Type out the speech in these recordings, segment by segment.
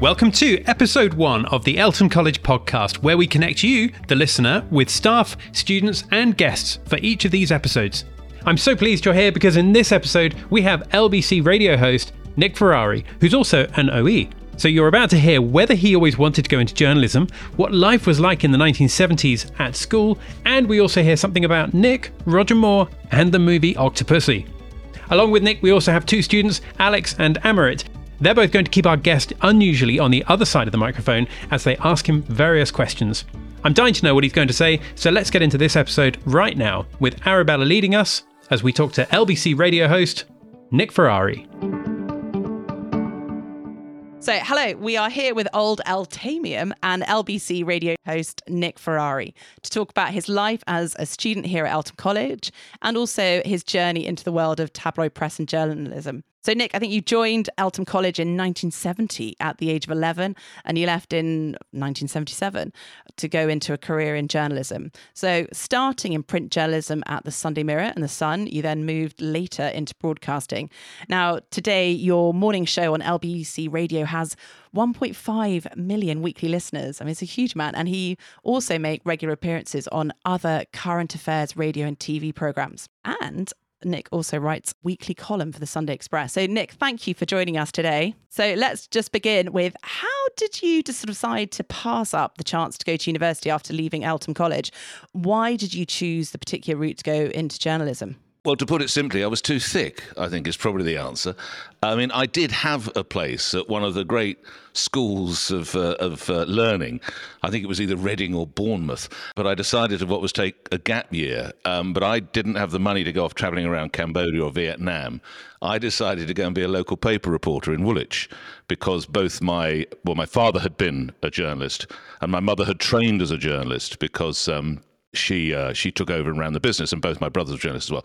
Welcome to episode one of the Eltham College podcast, where we connect you, the listener, with staff, students, and guests for each of these episodes. I'm so pleased you're here because in this episode, we have LBC radio host Nick Ferrari, who's also an OE. So you're about to hear whether he always wanted to go into journalism, what life was like in the 1970s at school, and we also hear something about Nick, Roger Moore, and the movie Octopussy. Along with Nick, we also have two students, Alex and Amarit. They're both going to keep our guest unusually on the other side of the microphone as they ask him various questions. I'm dying to know what he's going to say, so let's get into this episode right now with Arabella leading us as we talk to LBC radio host Nick Ferrari. So, hello, we are here with Old Elthamian and LBC radio host Nick Ferrari to talk about his life as a student here at Eltham College and also his journey into the world of tabloid press and journalism. So, Nick, I think you joined Eltham College in 1970 at the age of 11, and you left in 1977 to go into a career in journalism. So, starting in print journalism at the Sunday Mirror and the Sun, you then moved later into broadcasting. Now, today, your morning show on LBC Radio has 1.5 million weekly listeners. I mean, it's a huge amount. And he also make regular appearances on other current affairs radio and TV programs. And Nick also writes weekly column for the Sunday Express. So, Nick, thank you for joining us today. So, let's just begin with how did you just decide to pass up the chance to go to university after leaving Eltham College? Why did you choose the particular route to go into journalism? Well, to put it simply, I was too thick, I think is probably the answer. I mean, I did have a place at one of the great schools of, uh, of uh, learning. I think it was either Reading or Bournemouth. But I decided to what was take a gap year. Um, but I didn't have the money to go off traveling around Cambodia or Vietnam. I decided to go and be a local paper reporter in Woolwich because both my, well, my father had been a journalist and my mother had trained as a journalist because um, she uh, she took over and ran the business, and both my brothers were journalists as well.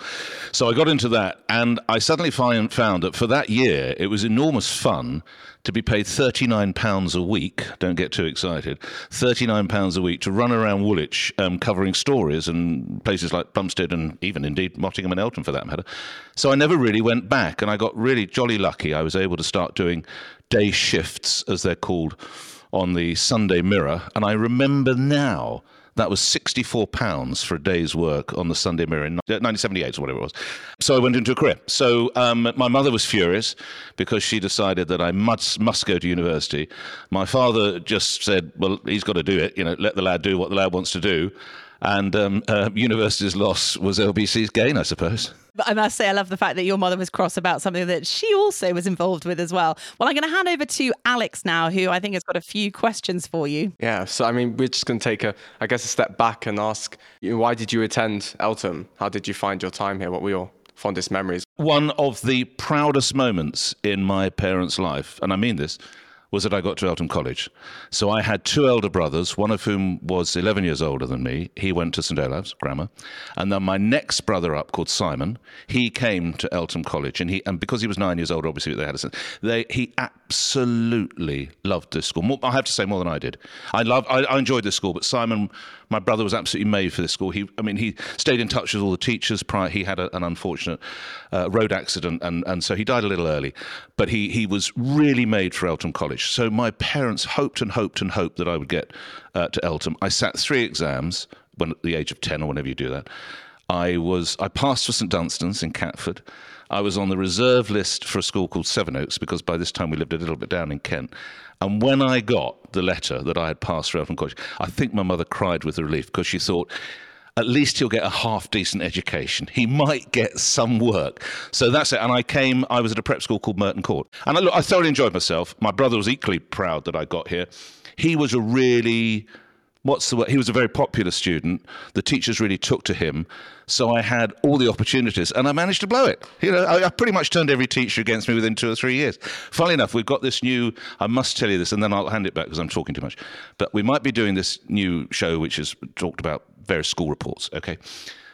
So I got into that, and I suddenly find, found that for that year it was enormous fun to be paid thirty nine pounds a week. Don't get too excited. Thirty nine pounds a week to run around Woolwich um, covering stories and places like Plumstead and even indeed Mottingham and Eltham for that matter. So I never really went back, and I got really jolly lucky. I was able to start doing day shifts, as they're called, on the Sunday Mirror, and I remember now that was £64 for a day's work on the Sunday Mirror in 1978 or whatever it was. So I went into a career. So um, my mother was furious because she decided that I must, must go to university. My father just said, well, he's got to do it. You know, let the lad do what the lad wants to do. And um, uh, university's loss was LBC's gain, I suppose. But I must say, I love the fact that your mother was cross about something that she also was involved with as well. Well, I'm going to hand over to Alex now, who I think has got a few questions for you. Yeah, so I mean, we're just going to take a, I guess, a step back and ask, you know, why did you attend Eltham? How did you find your time here? What were your fondest memories? One of the proudest moments in my parents' life, and I mean this, was that I got to Eltham College. So I had two elder brothers, one of whom was 11 years older than me. He went to St Olave's Grammar. And then my next brother up, called Simon, he came to Eltham College. And he and because he was nine years old, obviously they had a they he absolutely loved this school. More, I have to say more than I did. I love I, I enjoyed this school, but Simon, my brother, was absolutely made for this school. He I mean he stayed in touch with all the teachers prior. He had a, an unfortunate uh, road accident, and, and so he died a little early. But he he was really made for Eltham College. So my parents hoped and hoped and hoped that I would get uh, to Eltham. I sat three exams when at the age of ten or whenever you do that. I was I passed for St Dunstan's in Catford. I was on the reserve list for a school called Sevenoaks because by this time we lived a little bit down in Kent. And when I got the letter that I had passed for Eltham College, I think my mother cried with relief because she thought, at least he'll get a half decent education. He might get some work. So that's it. And I came, I was at a prep school called Merton Court. And I, look, I thoroughly enjoyed myself. My brother was equally proud that I got here. He was a really what's the word? He was a very popular student. The teachers really took to him. So I had all the opportunities and I managed to blow it. You know, I, I, pretty much turned every teacher against me within two or three years. Funnily enough, we've got this new, I must tell you this and then I'll hand it back because I'm talking too much. But we might be doing this new show which is talked about various school reports, okay?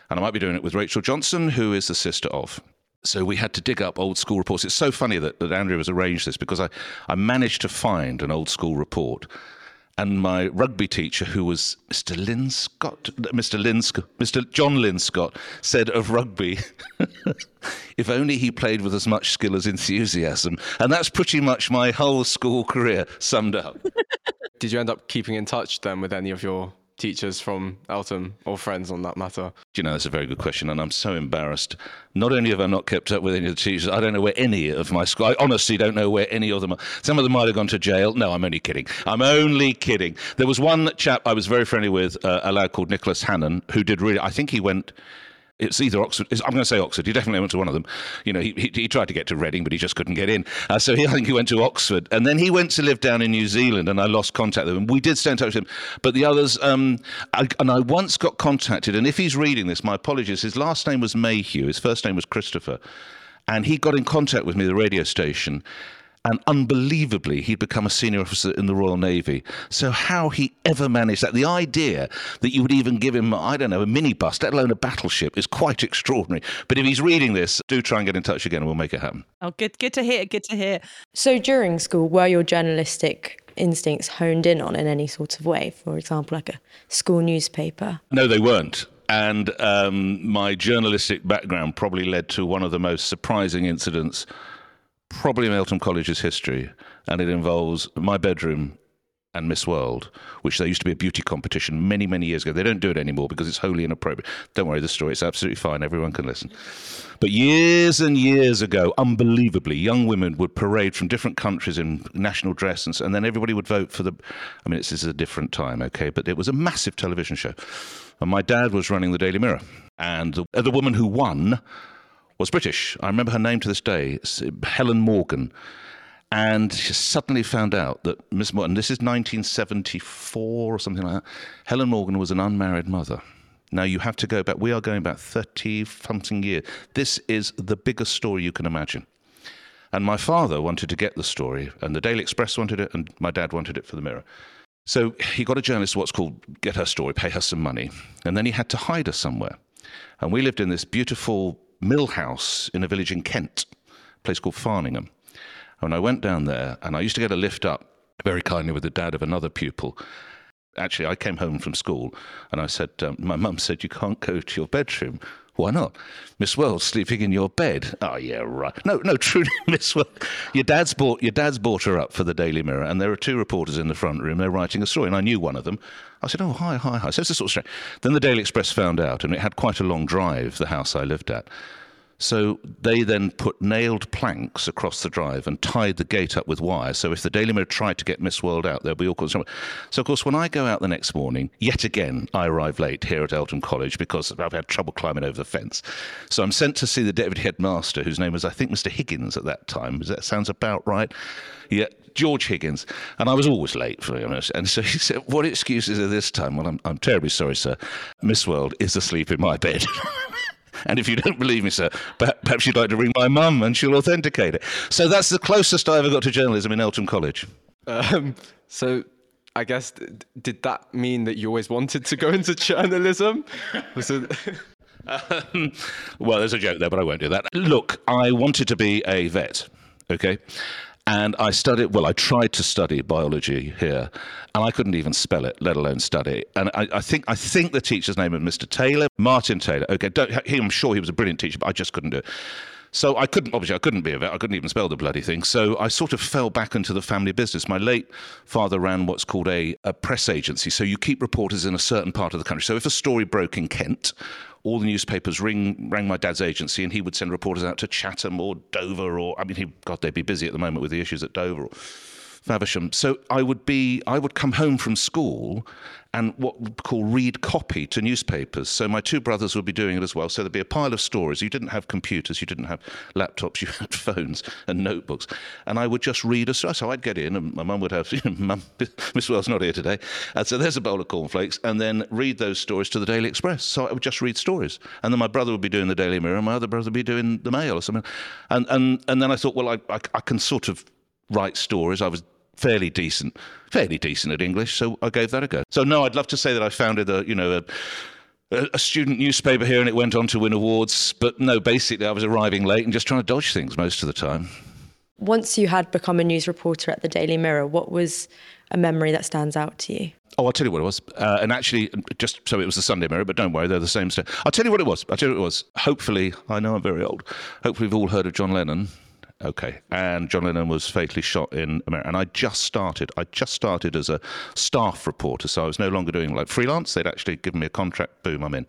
And I might be doing it with Rachel Johnson, who is the sister of. So we had to dig up old school reports. It's so funny that, that Andrew has arranged this because I, I managed to find an old school report And my rugby teacher, who was Mr. Lynn Scott, Mr. Lynn, Mr. John Lynn Scott, said of rugby, if only he played with as much skill as enthusiasm. And that's pretty much my whole school career summed up. Did you end up keeping in touch then with any of your teachers from Eltham or friends on that matter? You know, that's a very good question, and I'm so embarrassed. Not only have I not kept up with any of the teachers, I don't know where any of my school. I honestly don't know where any of them are. Some of them might have gone to jail. No, I'm only kidding. I'm only kidding. There was one chap I was very friendly with, uh, a lad called Nicholas Hannon, who did really. I think he went it's either Oxford. I'm going to say Oxford. He definitely went to one of them. You know, he, he, he tried to get to Reading, but he just couldn't get in. Uh, so he, I think he went to Oxford, and then he went to live down in New Zealand, and I lost contact with him. We did stay in touch with him, but the others, um, I, and I once got contacted. And if he's reading this, my apologies. His last name was Mayhew. His first name was Christopher, and he got in contact with me, the radio station and unbelievably, he'd become a senior officer in the Royal Navy. So, how he ever managed that, the idea that you would even give him, I don't know, a minibus, let alone a battleship, is quite extraordinary. But if he's reading this, do try and get in touch again and we'll make it happen. Oh, good, good to hear. Good to hear. So, during school, were your journalistic instincts honed in on in any sort of way? For example, like a school newspaper? No, they weren't. And um, my journalistic background probably led to one of the most surprising incidents probably Eltham College's history, and it involves my bedroom and Miss World, which there used to be a beauty competition many, many years ago. They don't do it anymore because it's wholly inappropriate. Don't worry, the story, it's absolutely fine. Everyone can listen. But years and years ago, unbelievably, young women would parade from different countries in national dress, and, and then everybody would vote for the. I mean, this is a different time, okay, but it was a massive television show. And my dad was running the Daily Mirror. And the, the woman who won was British. I remember her name to this day, Helen Morgan. And she suddenly found out that Miss Morgan, this is 1974 or something like that, Helen Morgan was an unmarried mother. Now you have to go back, we are going back 30 something years. This is the biggest story you can imagine. And my father wanted to get the story, and the Daily Express wanted it, and my dad wanted it for the Mirror. So he got a journalist, what's called get her story, pay her some money, and then he had to hide her somewhere. And we lived in this beautiful mill house in a village in Kent, a place called Farningham. And I went down there, and I used to get a lift up very kindly with the dad of another pupil. Actually, I came home from school, and I said, um, my mum said, you can't go to your bedroom. Why not? Miss World sleeping in your bed. Oh yeah, right. No, no, truly, Miss World. Your dad's bought your dad's bought her up for the Daily Mirror, and there are two reporters in the front room. They're writing a story, and I knew one of them. I said, "Oh, hi, hi, hi." So it's a sort of strange. Then the Daily Express found out, and it had quite a long drive. The house I lived at. So they then put nailed planks across the drive and tied the gate up with wire. So if the Daily Mirror tried to get Miss World out, there'd be all sorts of. trouble. So of course, when I go out the next morning, yet again I arrive late here at Eltham College because I've had trouble climbing over the fence. So I'm sent to see the deputy headmaster, whose name was I think Mr. Higgins at that time. Does that sounds about right? Yeah, George Higgins, and I was always late, for honest. And so he said, "What excuses are this time?" Well, I'm, I'm terribly sorry, sir. Miss World is asleep in my bed. And if you don't believe me, sir, perhaps you'd like to ring my mum and she'll authenticate it. So that's the closest I ever got to journalism in Eltham College. Um, so I guess, did that mean that you always wanted to go into journalism? It. Um, well, there's a joke there, but I won't do that. Look, I wanted to be a vet, okay? And I studied, well, I tried to study biology here, and I couldn't even spell it, let alone study. And I, I think I think the teacher's name was Mr. Taylor, Martin Taylor. Okay, he, I'm sure he was a brilliant teacher, but I just couldn't do it. So I couldn't, obviously, I couldn't be a vet. I couldn't even spell the bloody thing. So I sort of fell back into the family business. My late father ran what's called a, a press agency. So you keep reporters in a certain part of the country. So if a story broke in Kent, all the newspapers ring, rang my dad's agency and he would send reporters out to Chatham or Dover or, I mean, he, God, they'd be busy at the moment with the issues at Dover. Or, Faversham. So I would be, I would come home from school and what we call read copy to newspapers. So my two brothers would be doing it as well. So there'd be a pile of stories. You didn't have computers, you didn't have laptops, you had phones and notebooks. And I would just read a story. So I'd get in, and my mum would have, you know, Mum, Miss Wells not here today. And so there's a bowl of cornflakes, and then read those stories to the Daily Express. So I would just read stories. And then my brother would be doing the Daily Mirror, and my other brother would be doing the Mail or something. And, and, and then I thought, well, I, I, I can sort of write stories. I was fairly decent, fairly decent at English, so I gave that a go. So no, I'd love to say that I founded a, you know, a, a student newspaper here and it went on to win awards, but no, basically I was arriving late and just trying to dodge things most of the time. Once you had become a news reporter at the Daily Mirror, what was a memory that stands out to you? Oh, I'll tell you what it was. Uh, and actually, just so it was the Sunday Mirror, but don't worry, they're the same stuff. I'll tell you what it was. I'll tell you what it was. Hopefully, I know I'm very old. Hopefully, we've all heard of John Lennon. Okay. And John Lennon was fatally shot in America. And I just started. I just started as a staff reporter. So I was no longer doing like freelance. They'd actually given me a contract. Boom, I'm in.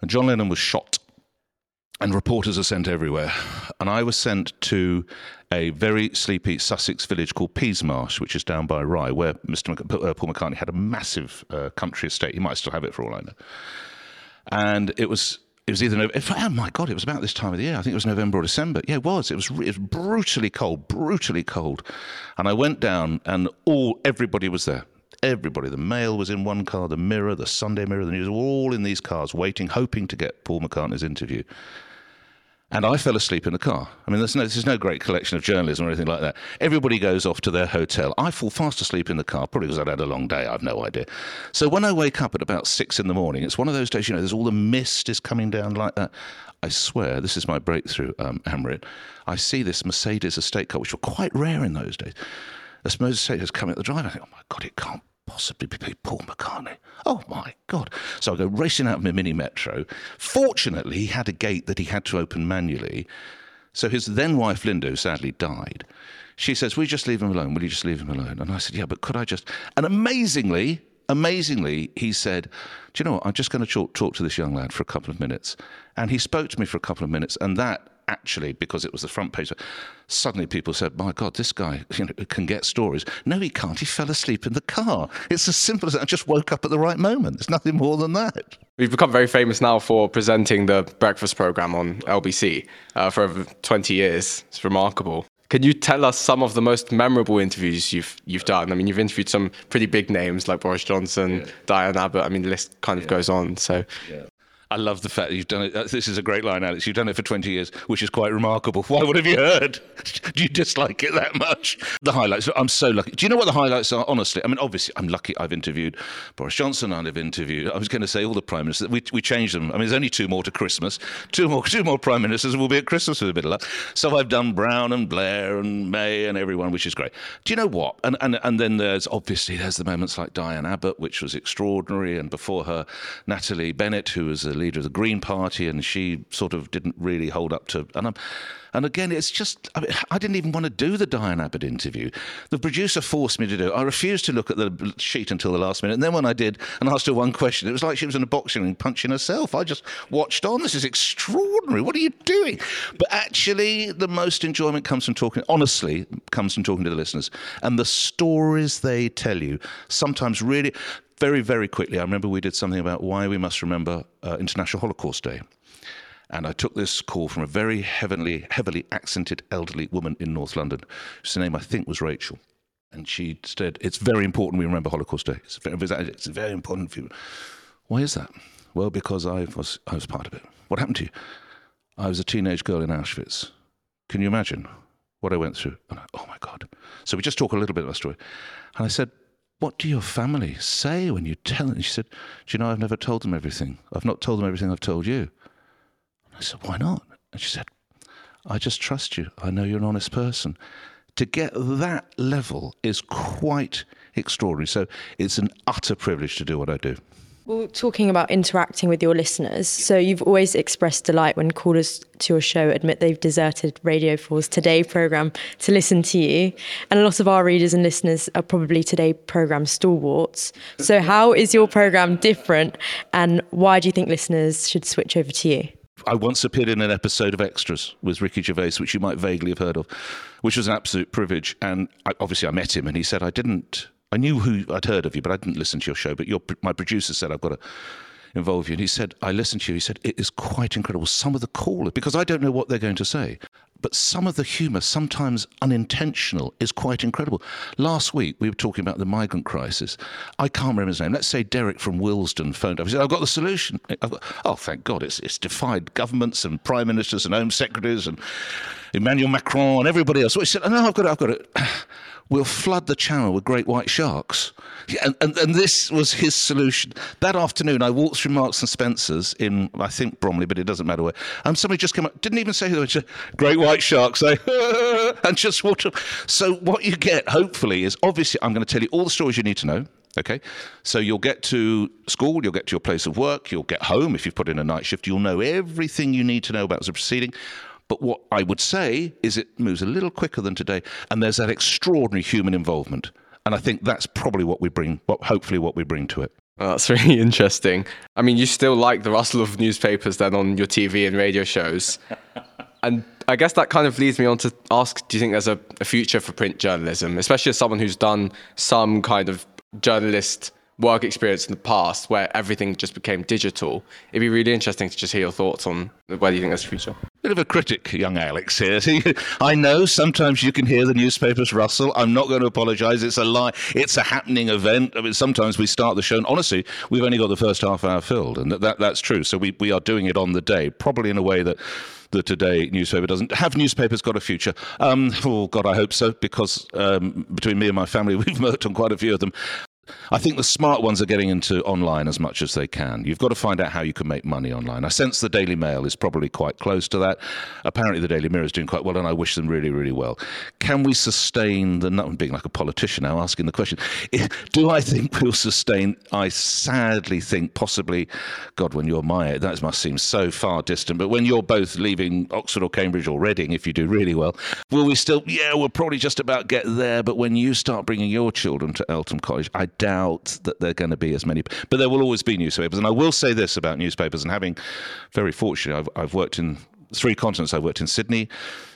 And John Lennon was shot and reporters are sent everywhere. And I was sent to a very sleepy Sussex village called Peasmarsh, which is down by Rye, where Mr. Uh, Paul McCartney had a massive uh, country estate. He might still have it for all I know. And it was it was either November, oh my god, it was about this time of the year. I think it was November or December. Yeah, it was. It was, it was brutally cold, brutally cold. And I went down, and all everybody was there. Everybody, the Mail was in one car, the Mirror, the Sunday Mirror, the News, were all in these cars, waiting, hoping to get Paul McCartney's interview. And I fell asleep in the car. I mean, there's no, there's no great collection of journalism or anything like that. Everybody goes off to their hotel. I fall fast asleep in the car, probably because I'd had a long day. I've no idea. So when I wake up at about six in the morning, it's one of those days, you know, there's all the mist is coming down like that. I swear, this is my breakthrough, um, Amrit. I see this Mercedes estate car, which were quite rare in those days. This Mercedes coming at the drive. I think, oh my God, it can't possibly be Paul McCartney. Oh my God. So I go racing out of my mini metro. Fortunately, he had a gate that he had to open manually. So his then wife, Linda, who sadly died, she says, Will you just leave him alone? Will you just leave him alone? And I said, Yeah, but could I just. And amazingly, amazingly, he said, Do you know what? I'm just going to talk, talk to this young lad for a couple of minutes. And he spoke to me for a couple of minutes, and that actually, because it was the front page, suddenly people said, "My God, this guy you know, can get stories." No, he can't. He fell asleep in the car. It's as simple as that. I just woke up at the right moment. There's nothing more than that. We've become very famous now for presenting the breakfast program on LBC uh, for over 20 years. It's remarkable. Can you tell us some of the most memorable interviews you've you've done? I mean, you've interviewed some pretty big names like Boris Johnson, yeah. Diane Abbott. I mean, the list kind of yeah. goes on. So, yeah. I love the fact that you've done it. Uh, this is a great line, Alex. You've done it for 20 years, which is quite remarkable. Why? What have you heard? Do you dislike it that much? The highlights. I'm so lucky. Do you know what the highlights are? Honestly, I mean, obviously, I'm lucky. I've interviewed Boris Johnson. I've interviewed. I was going to say all the prime ministers. We we changed them. I mean, there's only two more to Christmas. Two more. Two more prime ministers will be at Christmas with a bit of luck. So I've done Brown and Blair and May and everyone, which is great. Do you know what? And and and then there's obviously there's the moments like Diane Abbott, which was extraordinary, and before her, Natalie Bennett, who was the leader of the Green Party and she sort of didn't really hold up to. And I'm, and again, it's just I, mean, I didn't even want to do the Diane Abbott interview. The producer forced me to do. it. I refused to look at the sheet until the last minute, and then when I did and asked her one question, it was like she was in a boxing ring punching herself. I just watched on. This is extraordinary. What are you doing? But actually, the most enjoyment comes from talking. Honestly, comes from talking to the listeners and the stories they tell you. Sometimes really very, very quickly, I remember we did something about why we must remember uh, International Holocaust Day. And I took this call from a very heavily, heavily accented elderly woman in North London, whose name I think was Rachel. And she said, It's very important we remember Holocaust Day. It's very, it's very important for you. Why is that? Well, because I was, I was part of it. What happened to you? I was a teenage girl in Auschwitz. Can you imagine what I went through? I, oh my God. So we just talk a little bit of our story. And I said, what do your family say when you tell them? She said, Do you know, I've never told them everything. I've not told them everything I've told you. And I said, Why not? And she said, I just trust you. I know you're an honest person. To get that level is quite extraordinary. So it's an utter privilege to do what I do. Well, talking about interacting with your listeners, so you've always expressed delight when callers to your show admit they've deserted Radio 4's Today programme to listen to you. And a lot of our readers and listeners are probably Today programme stalwarts. So, how is your programme different, and why do you think listeners should switch over to you? I once appeared in an episode of Extras with Ricky Gervais, which you might vaguely have heard of, which was an absolute privilege. And I, obviously, I met him, and he said, I didn't I knew who I'd heard of you, but I didn't listen to your show. But your, my producer said I've got to involve you, and he said I listened to you. He said it is quite incredible. Some of the callers, because I don't know what they're going to say, but some of the humour, sometimes unintentional, is quite incredible. Last week we were talking about the migrant crisis. I can't remember his name. Let's say Derek from Willesden phoned up. He said, "I've got the solution." Got, oh, thank God! It's it's defied governments and prime ministers and home secretaries and Emmanuel Macron and everybody else. So he said, "No, I've got it. I've got it." We'll flood the channel with great white sharks. And, and, and this was his solution. That afternoon, I walked through Marks and Spencer's in, I think, Bromley, but it doesn't matter where. And somebody just came up, didn't even say who they were, just great white sharks, eh? and just walked up. So, what you get, hopefully, is obviously, I'm going to tell you all the stories you need to know. Okay, so you'll get to school, you'll get to your place of work, you'll get home if you've put in a night shift, you'll know everything you need to know about the proceeding. But what I would say is it moves a little quicker than today, and there's that extraordinary human involvement. And I think that's probably what we bring, what hopefully what we bring to it. Oh, that's really interesting. I mean, you still like the rustle of newspapers then on your TV and radio shows. and I guess that kind of leads me on to ask do you think there's a, a future for print journalism, especially as someone who's done some kind of journalist work experience in the past where everything just became digital. It'd be really interesting to just hear your thoughts on whether you think there's a future. Bit of a critic, young Alex here. I know sometimes you can hear the newspapers rustle. I'm not going to apologise. It's a lie. It's a happening event. I mean, sometimes we start the show, and honestly, we've only got the first half hour filled, and that, that that's true. So we, we are doing it on the day, probably in a way that the Today newspaper doesn't. Have newspapers got a future? Um, oh, God, I hope so, because um, between me and my family, we've worked on quite a few of them. I think the smart ones are getting into online as much as they can. You've got to find out how you can make money online. I sense the Daily Mail is probably quite close to that. Apparently, the Daily Mirror is doing quite well, and I wish them really, really well. Can we sustain the? Not being like a politician now, asking the question: Do I think we'll sustain? I sadly think possibly. God, when you're my that must seem so far distant. But when you're both leaving Oxford or Cambridge or Reading, if you do really well, will we still? Yeah, we'll probably just about get there. But when you start bringing your children to Eltham College, I doubt that there are going to be as many. But there will always be newspapers. And I will say this about newspapers, and having very fortunate, I've, I've worked in three continents. I've worked in Sydney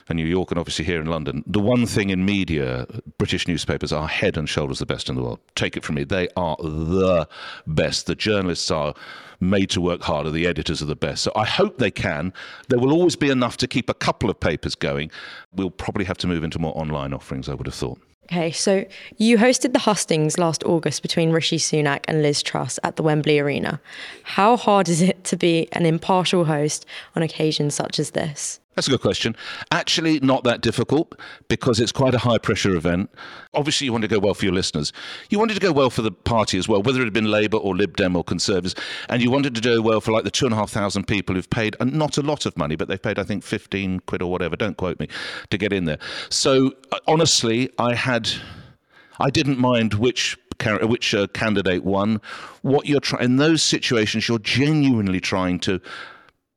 and New York, and obviously here in London. The one thing in media, British newspapers are head and shoulders the best in the world. Take it from me, they are the best. The journalists are made to work harder. The editors are the best. So I hope they can. There will always be enough to keep a couple of papers going. We'll probably have to move into more online offerings. I would have thought. Okay, so you hosted the hustings last August between Rishi Sunak and Liz Truss at the Wembley Arena. How hard is it to be an impartial host on occasions such as this? That's a good question. Actually, not that difficult because it's quite a high pressure event. Obviously, you want to go well for your listeners. You wanted to go well for the party as well, whether it had been Labour or Lib Dem or Conservatives. And you wanted to do well for like the two and a half thousand people who've paid, not a lot of money, but they've paid, I think, 15 quid or whatever, don't quote me, to get in there. So uh, honestly, I had, I didn't mind which which uh, candidate won. What you're trying in those situations, you're genuinely trying to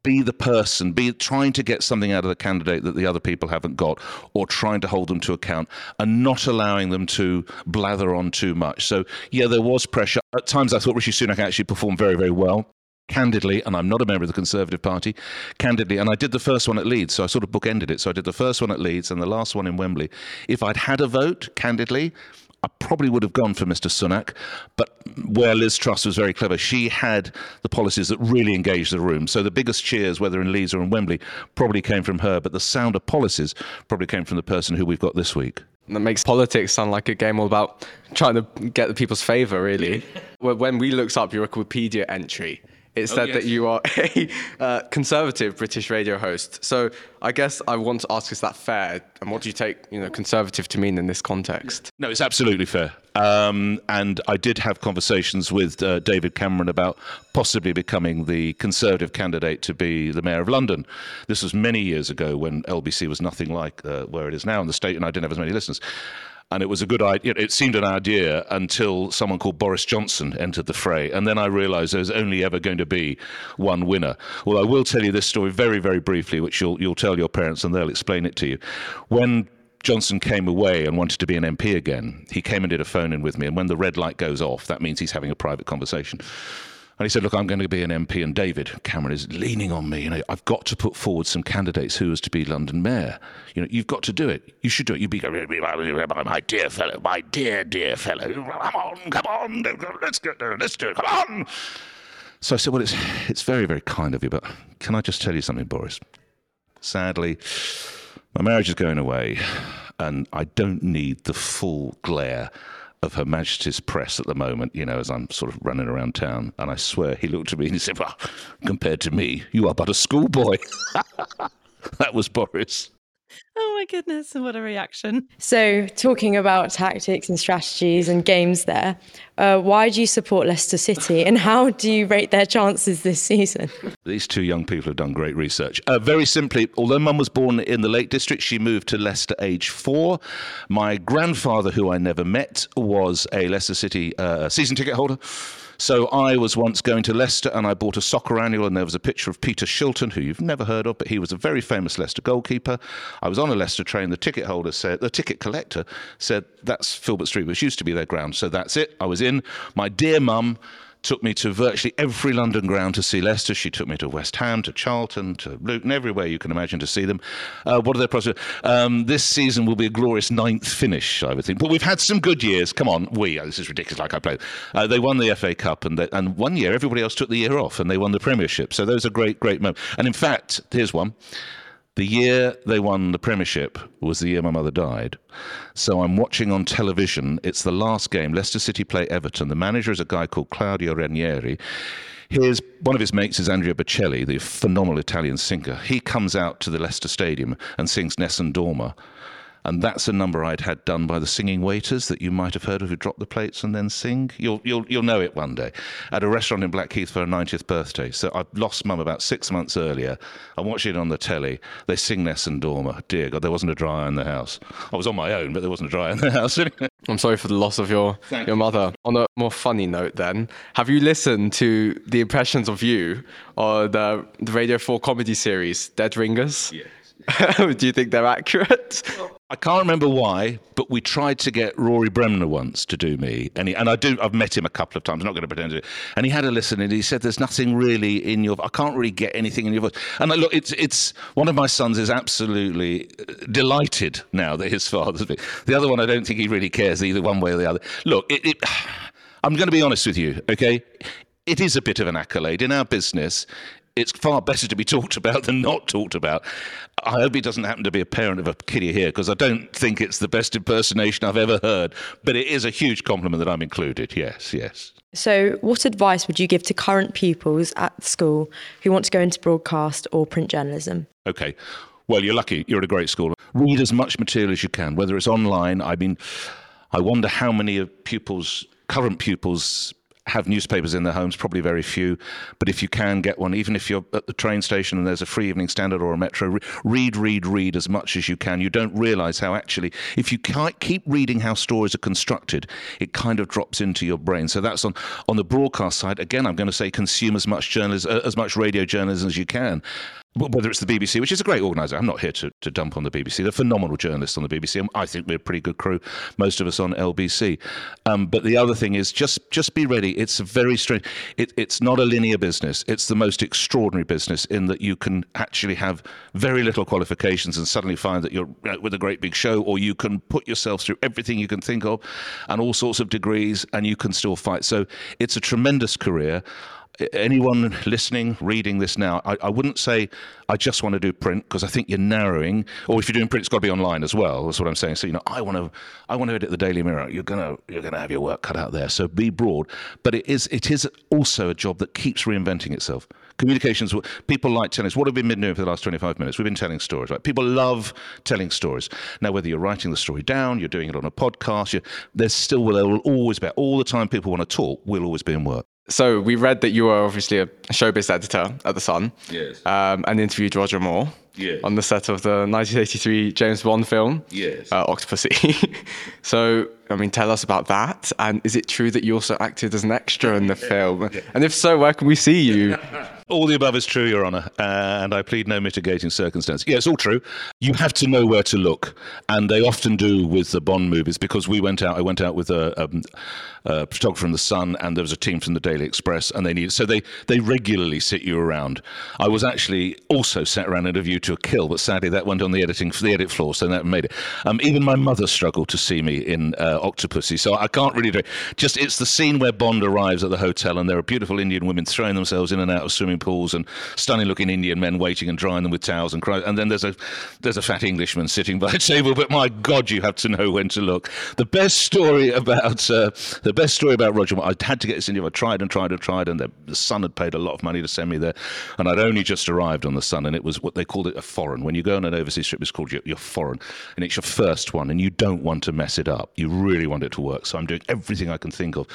be the person, be trying to get something out of the candidate that the other people haven't got, or trying to hold them to account and not allowing them to blather on too much. So, yeah, there was pressure. At times, I thought Rishi Sunak actually performed very, very well. Candidly, and I'm not a member of the Conservative Party, candidly, and I did the first one at Leeds, so I sort of bookended it. So I did the first one at Leeds and the last one in Wembley. If I'd had a vote, candidly, I probably would have gone for Mr. Sunak, but where Liz Truss was very clever, she had the policies that really engaged the room. So the biggest cheers, whether in Leeds or in Wembley, probably came from her, but the sound of policies probably came from the person who we've got this week. That makes politics sound like a game all about trying to get the people's favour, really. when we looked up your Wikipedia entry, it said oh, yes. that you are a uh, conservative British radio host. So I guess I want to ask: Is that fair? And what do you take, you know, conservative to mean in this context? No, it's absolutely fair. Um, and I did have conversations with uh, David Cameron about possibly becoming the Conservative candidate to be the Mayor of London. This was many years ago when LBC was nothing like uh, where it is now in the state, and I didn't have as many listeners and it was a good idea. It seemed an idea until someone called Boris Johnson entered the fray, and then I realised there was only ever going to be one winner. Well, I will tell you this story very, very briefly, which you'll you'll tell your parents, and they'll explain it to you. When Johnson came away and wanted to be an MP again, he came and did a phone in with me, and when the red light goes off, that means he's having a private conversation. And he said, Look, I'm going to be an MP. And David Cameron is leaning on me. You know, I've got to put forward some candidates who is to be London mayor. You know, you've got to do it. You should do it. You be, my dear fellow, my dear, dear fellow. Come on, come on. Let's go. Let's do it. Come on. So I said, Well, it's, it's very, very kind of you, but can I just tell you something, Boris? Sadly, my marriage is going away, and I don't need the full glare of Her Majesty's press at the moment, you know, as I'm sort of running around town. And I swear he looked at me and he said, Well, compared to me, you are but a schoolboy. that was Boris. Oh my goodness, and what a reaction. So, talking about tactics and strategies and games there, uh, why do you support Leicester City and how do you rate their chances this season? These two young people have done great research. Uh, very simply, although mum was born in the Lake District, she moved to Leicester age four. My grandfather, who I never met, was a Leicester City uh, season ticket holder. So I was once going to Leicester and I bought a soccer annual, and there was a picture of Peter Shilton, who you've never heard of, but he was a very famous Leicester goalkeeper. I was on a Leicester train. The ticket holder said, the ticket collector said, "That's Filbert Street, which used to be their ground." So that's it. I was in. My dear mum took me to virtually every London ground to see Leicester. She took me to West Ham, to Charlton, to Luton, everywhere you can imagine to see them. Uh, what are their prospects? Um, this season will be a glorious ninth finish, I would think. But we've had some good years. Come on, we. Oh, this is ridiculous. Like I play. Uh, they won the FA Cup, and they, and one year everybody else took the year off, and they won the Premiership. So those are great, great moments. And in fact, here's one. The year they won the Premiership was the year my mother died. So I'm watching on television. It's the last game. Leicester City play Everton. The manager is a guy called Claudio Ranieri. Here's one of his mates is Andrea Bocelli, the phenomenal Italian singer. He comes out to the Leicester Stadium and sings Nessun Dorma. And that's a number I'd had done by the singing waiters that you might have heard of who drop the plates and then sing. You'll, you'll, you'll know it one day. At a restaurant in Blackheath for her 90th birthday. So I lost mum about six months earlier. I'm watching it on the telly. They sing Nessun Dorma. Dear God, there wasn't a dryer in the house. I was on my own, but there wasn't a dryer in the house. I'm sorry for the loss of your Thank your mother. On a more funny note, then, have you listened to the impressions of you on the, the Radio 4 comedy series Dead Ringers? Yes. Do you think they're accurate? I can't remember why, but we tried to get Rory Bremner once to do me, and he, and I do. I've met him a couple of times. I'm not going to pretend to. And he had a listen, and he said, "There's nothing really in your. I can't really get anything in your voice." And I, look, it's it's one of my sons is absolutely uh, delighted now that his father's. been- The other one, I don't think he really cares either one way or the other. Look, it, it, I'm going to be honest with you, okay? It is a bit of an accolade in our business. It's far better to be talked about than not talked about. I hope he doesn't happen to be a parent of a kiddie here because I don't think it's the best impersonation I've ever heard. But it is a huge compliment that I'm included. Yes, yes. So, what advice would you give to current pupils at school who want to go into broadcast or print journalism? Okay. Well, you're lucky. You're at a great school. Read as much material as you can, whether it's online. I mean, I wonder how many of pupils, current pupils, have newspapers in their homes. Probably very few. But if you can get one, even if you're at the train station and there's a free evening standard or a metro, re- read, read, read as much as you can. You don't realise how actually, if you can't keep reading how stories are constructed, it kind of drops into your brain. So that's on on the broadcast side. Again, I'm going to say consume as much journalism, uh, as much radio journalism as you can. Wh- Whether it's the BBC, which is a great organiser, I'm not here to, to dump on the BBC. They're phenomenal journalists on the BBC. I think we're a pretty good crew, most of us on LBC. Um, but the other thing is just just be ready. It's a very strange. It, it's not a linear business. It's the most extraordinary business in that you can actually have very little qualifications and suddenly find that you're with a great big show, or you can put yourself through everything you can think of, and all sorts of degrees, and you can still fight. So it's a tremendous career anyone listening, reading this now, I, I wouldn't say I just want to do print because I think you're narrowing. Or if you're doing print, it's got to be online as well. That's what I'm saying. So you know, I want to, I want to edit the Daily Mirror. You're gonna, you're gonna have your work cut out there. So be broad. But it is, it is also a job that keeps reinventing itself. Communications, people like telling us. What have we been doing for the last 25 minutes? We've been telling stories, right? People love telling stories. Now, whether you're writing the story down, you're doing it on a podcast, there's still, there will always be, all the time people want to talk, will always be in work. So we read that you were obviously a showbiz editor at The Sun. Yes. Um, and interviewed Roger Moore. Yes. On the set of the 1983 James Bond film. Yes. Uh, Octopussy. so, I mean, tell us about that. And is it true that you also acted as an extra in the film? And if so, where can we see you? All the above is true, Your Honour, and I plead no mitigating circumstance. Yeah, it's all true. You have to know where to look, and they often do with the Bond movies because we went out. I went out with a, um, a photographer from the Sun, and there was a team from the Daily Express, and they need so they they regularly sit you around. I was actually also sat around in a view to a kill, but sadly that went on the editing the edit floor, so that made it. Um, even my mother struggled to see me in uh, Octopussy, so I can't really do it. Just it's the scene where Bond arrives at the hotel, and there are beautiful Indian women throwing themselves in and out of swimming pools, and stunning-looking Indian men waiting and drying them with towels, and cry, and then there's a there's a fat Englishman sitting by a table. But my God, you have to know when to look. The best story about uh, the best story about Roger. I had to get this interview. I tried and tried and tried, and the, the Sun had paid a lot of money to send me there, and I'd only just arrived on the Sun, and it was what they called it a foreign. When you go on an overseas trip, it's called you're foreign, and it's your first one, and you don't want to mess it up. You really want it to work. So I'm doing everything I can think of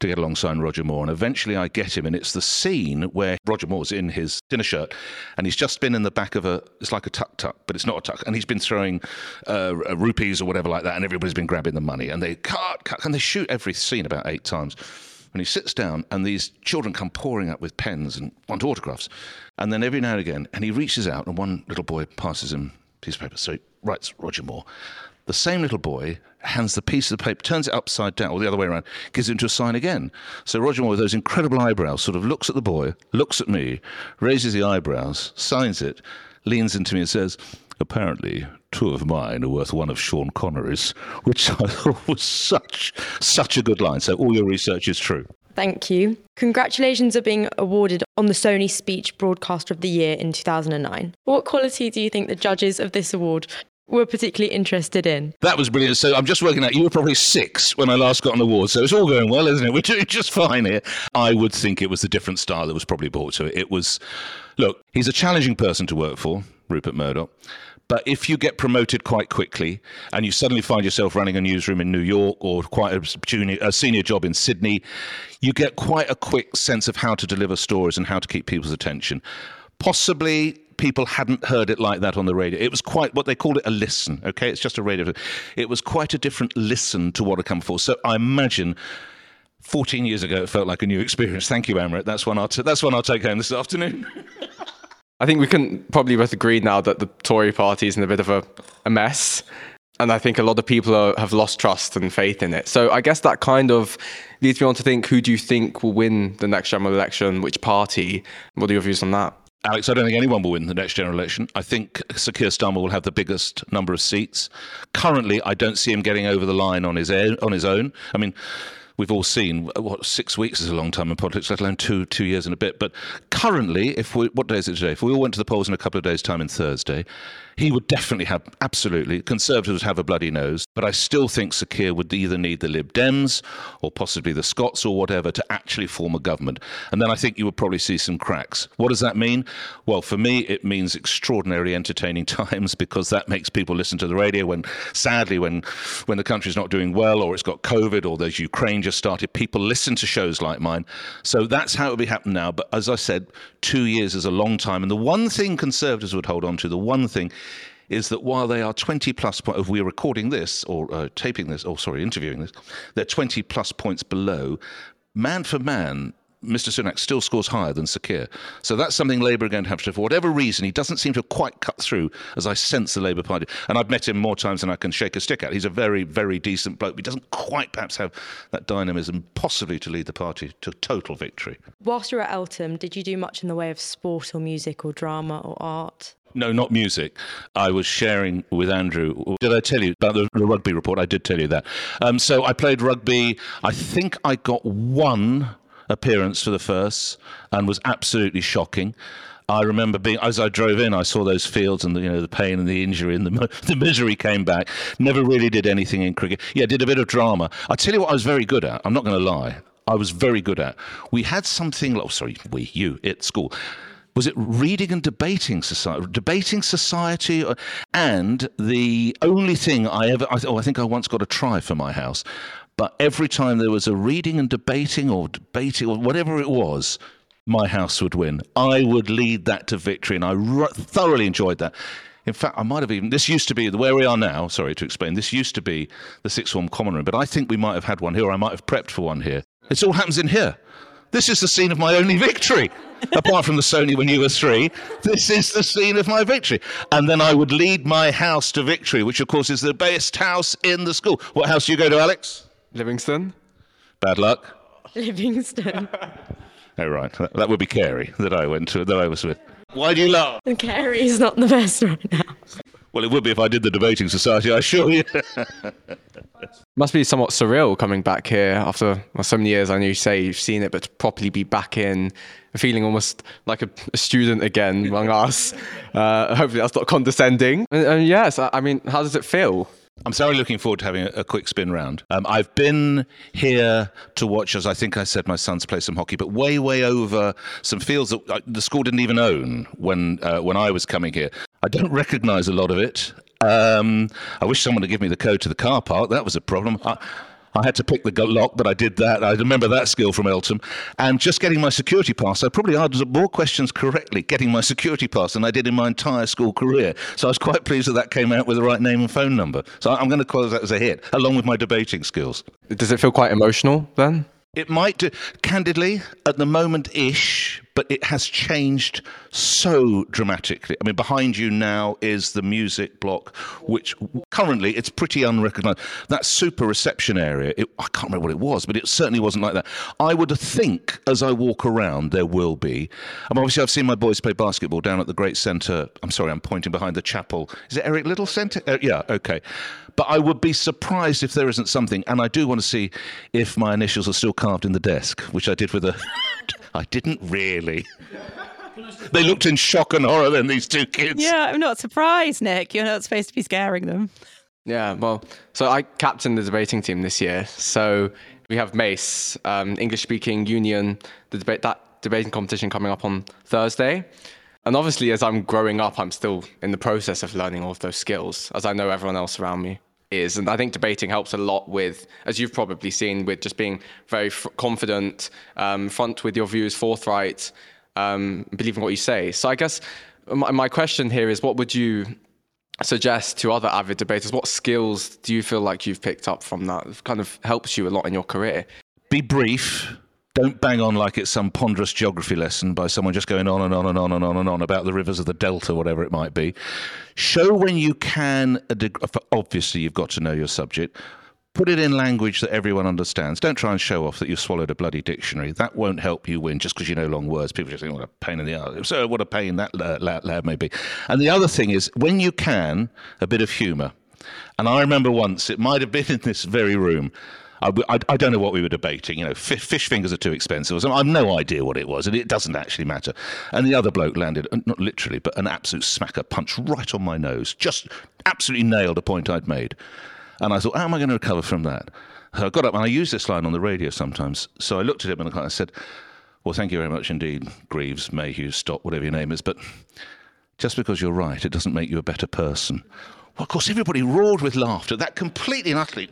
to get alongside Roger Moore. And eventually I get him, and it's the scene where Roger Moore's in his dinner shirt and he's just been in the back of a, it's like a tuk tuk, but it's not a tuk. And he's been throwing uh, rupees or whatever like that, and everybody's been grabbing the money. And they cut, cut, and they shoot every scene about eight times. And he sits down, and these children come pouring up with pens and want autographs. And then every now and again, and he reaches out, and one little boy passes him a piece of paper. So he writes Roger Moore. The same little boy hands the piece of the paper, turns it upside down, or the other way around, gives it to a sign again. So Roger Moore, with those incredible eyebrows, sort of looks at the boy, looks at me, raises the eyebrows, signs it, leans into me and says, Apparently, two of mine are worth one of Sean Connery's, which I thought was such, such a good line. So all your research is true. Thank you. Congratulations are being awarded on the Sony Speech Broadcaster of the Year in 2009. What quality do you think the judges of this award were particularly interested in? That was brilliant. So I'm just working out, you were probably six when I last got an award. So it's all going well, isn't it? We're doing just fine here. I would think it was the different style that was probably brought to it. It was, look, he's a challenging person to work for, Rupert Murdoch. But if you get promoted quite quickly and you suddenly find yourself running a newsroom in New York or quite a, junior, a senior job in Sydney, you get quite a quick sense of how to deliver stories and how to keep people's attention. Possibly people hadn't heard it like that on the radio. It was quite what they called it a listen. Okay, it's just a radio. It was quite a different listen to what had come before. So I imagine. 14 years ago, it felt like a new experience. Thank you, Amrit. That's one I'll, t- that's one I'll take home this afternoon. I think we can probably both agree now that the Tory party is in a bit of a, a mess. And I think a lot of people are, have lost trust and faith in it. So I guess that kind of leads me on to think who do you think will win the next general election? Which party? What are your views on that? Alex, I don't think anyone will win the next general election. I think Sir Keir Starmer will have the biggest number of seats. Currently, I don't see him getting over the line on his own. On his own. I mean, we've all seen what six weeks is a long time in politics, let alone two two years and a bit. But currently, if we what day is it today? If we all went to the polls in a couple of days' time in Thursday, he would definitely have absolutely Conservatives would have a bloody nose. But I still think Sir Keir would either need the Lib Dems or possibly the Scots or whatever to actually form a government. And then I think you would probably see some cracks. What does that mean? Well, for me, it means extraordinarily entertaining times because that makes people listen to the radio when, sadly, when when the country's not doing well or it's got COVID or there's Ukraine just started, people listen to shows like mine. So that's how it would be happening now. But as I said, two years is a long time. And the one thing Conservatives would hold on to, the one thing is that while they are 20 plus points, if we're recording this or uh, taping this, or sorry, interviewing this, they're 20 plus points below. Man for man, Mr. Sunak still scores higher than Sir Keir. So that's something Labour are going to have to, for whatever reason, he doesn't seem to quite cut through, as I sense the Labour Party. And I've met him more times than I can shake a stick at. He's a very, very decent bloke. But he doesn't quite perhaps have that dynamism, possibly to lead the party to total victory. Whilst you were at Eltham, did you do much in the way of sport or music or drama or art? No, not music. I was sharing with Andrew. Did I tell you about the, the rugby report? I did tell you that. Um, so I played rugby. I think I got one appearance for the first and was absolutely shocking. I remember being as I drove in, I saw those fields and the, you know the pain and the injury and the the misery came back. Never really did anything in cricket. Yeah, did a bit of drama. I tell you what, I was very good at. I'm not going to lie. I was very good at. We had something. Oh, sorry, we you at school was it reading and debating society debating society uh, and the only thing i ever I, oh i think i once got a try for my house but every time there was a reading and debating or debating or whatever it was my house would win i would lead that to victory and i r- thoroughly enjoyed that in fact, I might have even. This used to be where we are now. Sorry to explain. This used to be the sixth form common room, but I think we might have had one here. Or I might have prepped for one here. It all happens in here. This is the scene of my only victory. Apart from the Sony when you were three, this is the scene of my victory. And then I would lead my house to victory, which of course is the best house in the school. What house do you go to, Alex? Livingston. Bad luck. Livingston. oh right, that, that would be Carey that I went to, that I was with. Why do you laugh? Carey's not the best right now. Well, it would be if I did the debating society, I assure you. Must be somewhat surreal coming back here after well, so many years. I know you say you've seen it, but to properly be back in, feeling almost like a, a student again among us. Uh, hopefully, that's not condescending. And, and yes, I, I mean, how does it feel? I'm sorry, looking forward to having a, a quick spin round. Um, I've been here to watch, as I think I said, my sons play some hockey, but way, way over some fields that uh, the school didn't even own when uh, when I was coming here. I don't recognise a lot of it. Um, I wish someone would give me the code to the car park. That was a problem. I, I had to pick the lock, but I did that. I remember that skill from Eltham. And just getting my security pass, I probably answered more questions correctly getting my security pass than I did in my entire school career. So I was quite pleased that that came out with the right name and phone number. So I'm going to close that as a hit, along with my debating skills. Does it feel quite emotional then? It might do, candidly, at the moment ish, but it has changed so dramatically. I mean, behind you now is the music block, which currently it's pretty unrecognized. That super reception area, it, I can't remember what it was, but it certainly wasn't like that. I would think as I walk around, there will be. I mean, obviously, I've seen my boys play basketball down at the Great Centre. I'm sorry, I'm pointing behind the chapel. Is it Eric Liddell Centre? Uh, yeah, okay. But I would be surprised if there isn't something. And I do want to see if my initials are still carved in the desk, which I did with a. I didn't really. They looked in shock and horror then, these two kids. Yeah, I'm not surprised, Nick. You're not supposed to be scaring them. Yeah, well, so I captained the debating team this year. So we have Mace, um, English speaking union, the debate that debating competition coming up on Thursday. And obviously, as I'm growing up, I'm still in the process of learning all of those skills, as I know everyone else around me is. And I think debating helps a lot with, as you've probably seen, with just being very f- confident, um, front with your views, forthright, um, believing what you say. So I guess my, my question here is what would you suggest to other avid debaters? What skills do you feel like you've picked up from that? It kind of helps you a lot in your career. Be brief don't bang on like it's some ponderous geography lesson by someone just going on and on and on and on and on about the rivers of the delta, whatever it might be. Show when you can, obviously, you've got to know your subject. Put it in language that everyone understands. Don't try and show off that you've swallowed a bloody dictionary. That won't help you win just because you know long words. People just think, what a pain in the ass. So, what a pain that lad, lad may be. And the other thing is, when you can, a bit of humour. And I remember once, it might have been in this very room, I, I, I, don't know what we were debating. You know, fish, fish fingers are too expensive. I have no idea what it was, and it doesn't actually matter. And the other bloke landed, uh, not literally, but an absolute smacker punch right on my nose, just absolutely nailed a point I'd made. And I thought, how am I going to recover from that? So I got up and I use this line on the radio sometimes. So I looked at him and I said, well, thank you very much indeed, Greaves, Mayhew, Stott, whatever your name is, but just because you're right, it doesn't make you a better person. Well, of course, everybody roared with laughter. That completely and utterly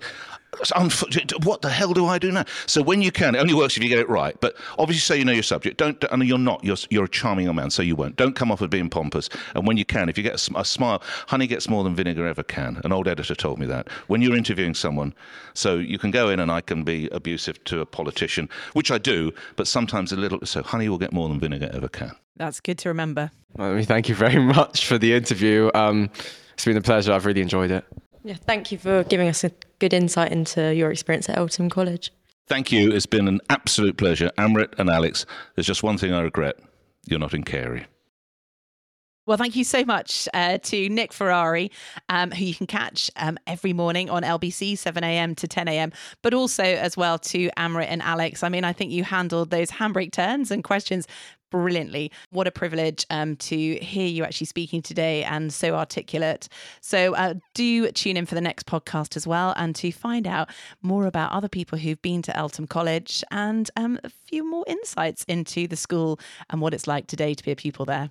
what the hell do I do now? So when you can, it only works if you get it right. But obviously, say you know your subject. Don't, and you're not. You're you're a charming young man, so you won't. Don't come off as being pompous. And when you can, if you get a, a, smile, honey gets more than vinegar ever can. An old editor told me that. When you're interviewing someone, so you can go in and I can be abusive to a politician, which I do, but sometimes a little. So honey will get more than vinegar ever can. That's good to remember. Well, thank you very much for the interview. Um, it's been a pleasure. I've really enjoyed it. Yeah, thank you for giving us a good insight into your experience at Eltham College. Thank you. It's been an absolute pleasure. Amrit and Alex, there's just one thing I regret you're not in Carey. Well, thank you so much uh, to Nick Ferrari, um, who you can catch um, every morning on LBC, 7 a.m. to 10 a.m., but also as well to Amrit and Alex. I mean, I think you handled those handbrake turns and questions brilliantly. What a privilege um, to hear you actually speaking today and so articulate. So uh, do tune in for the next podcast as well and to find out more about other people who've been to Eltham College and um, a few more insights into the school and what it's like today to be a pupil there.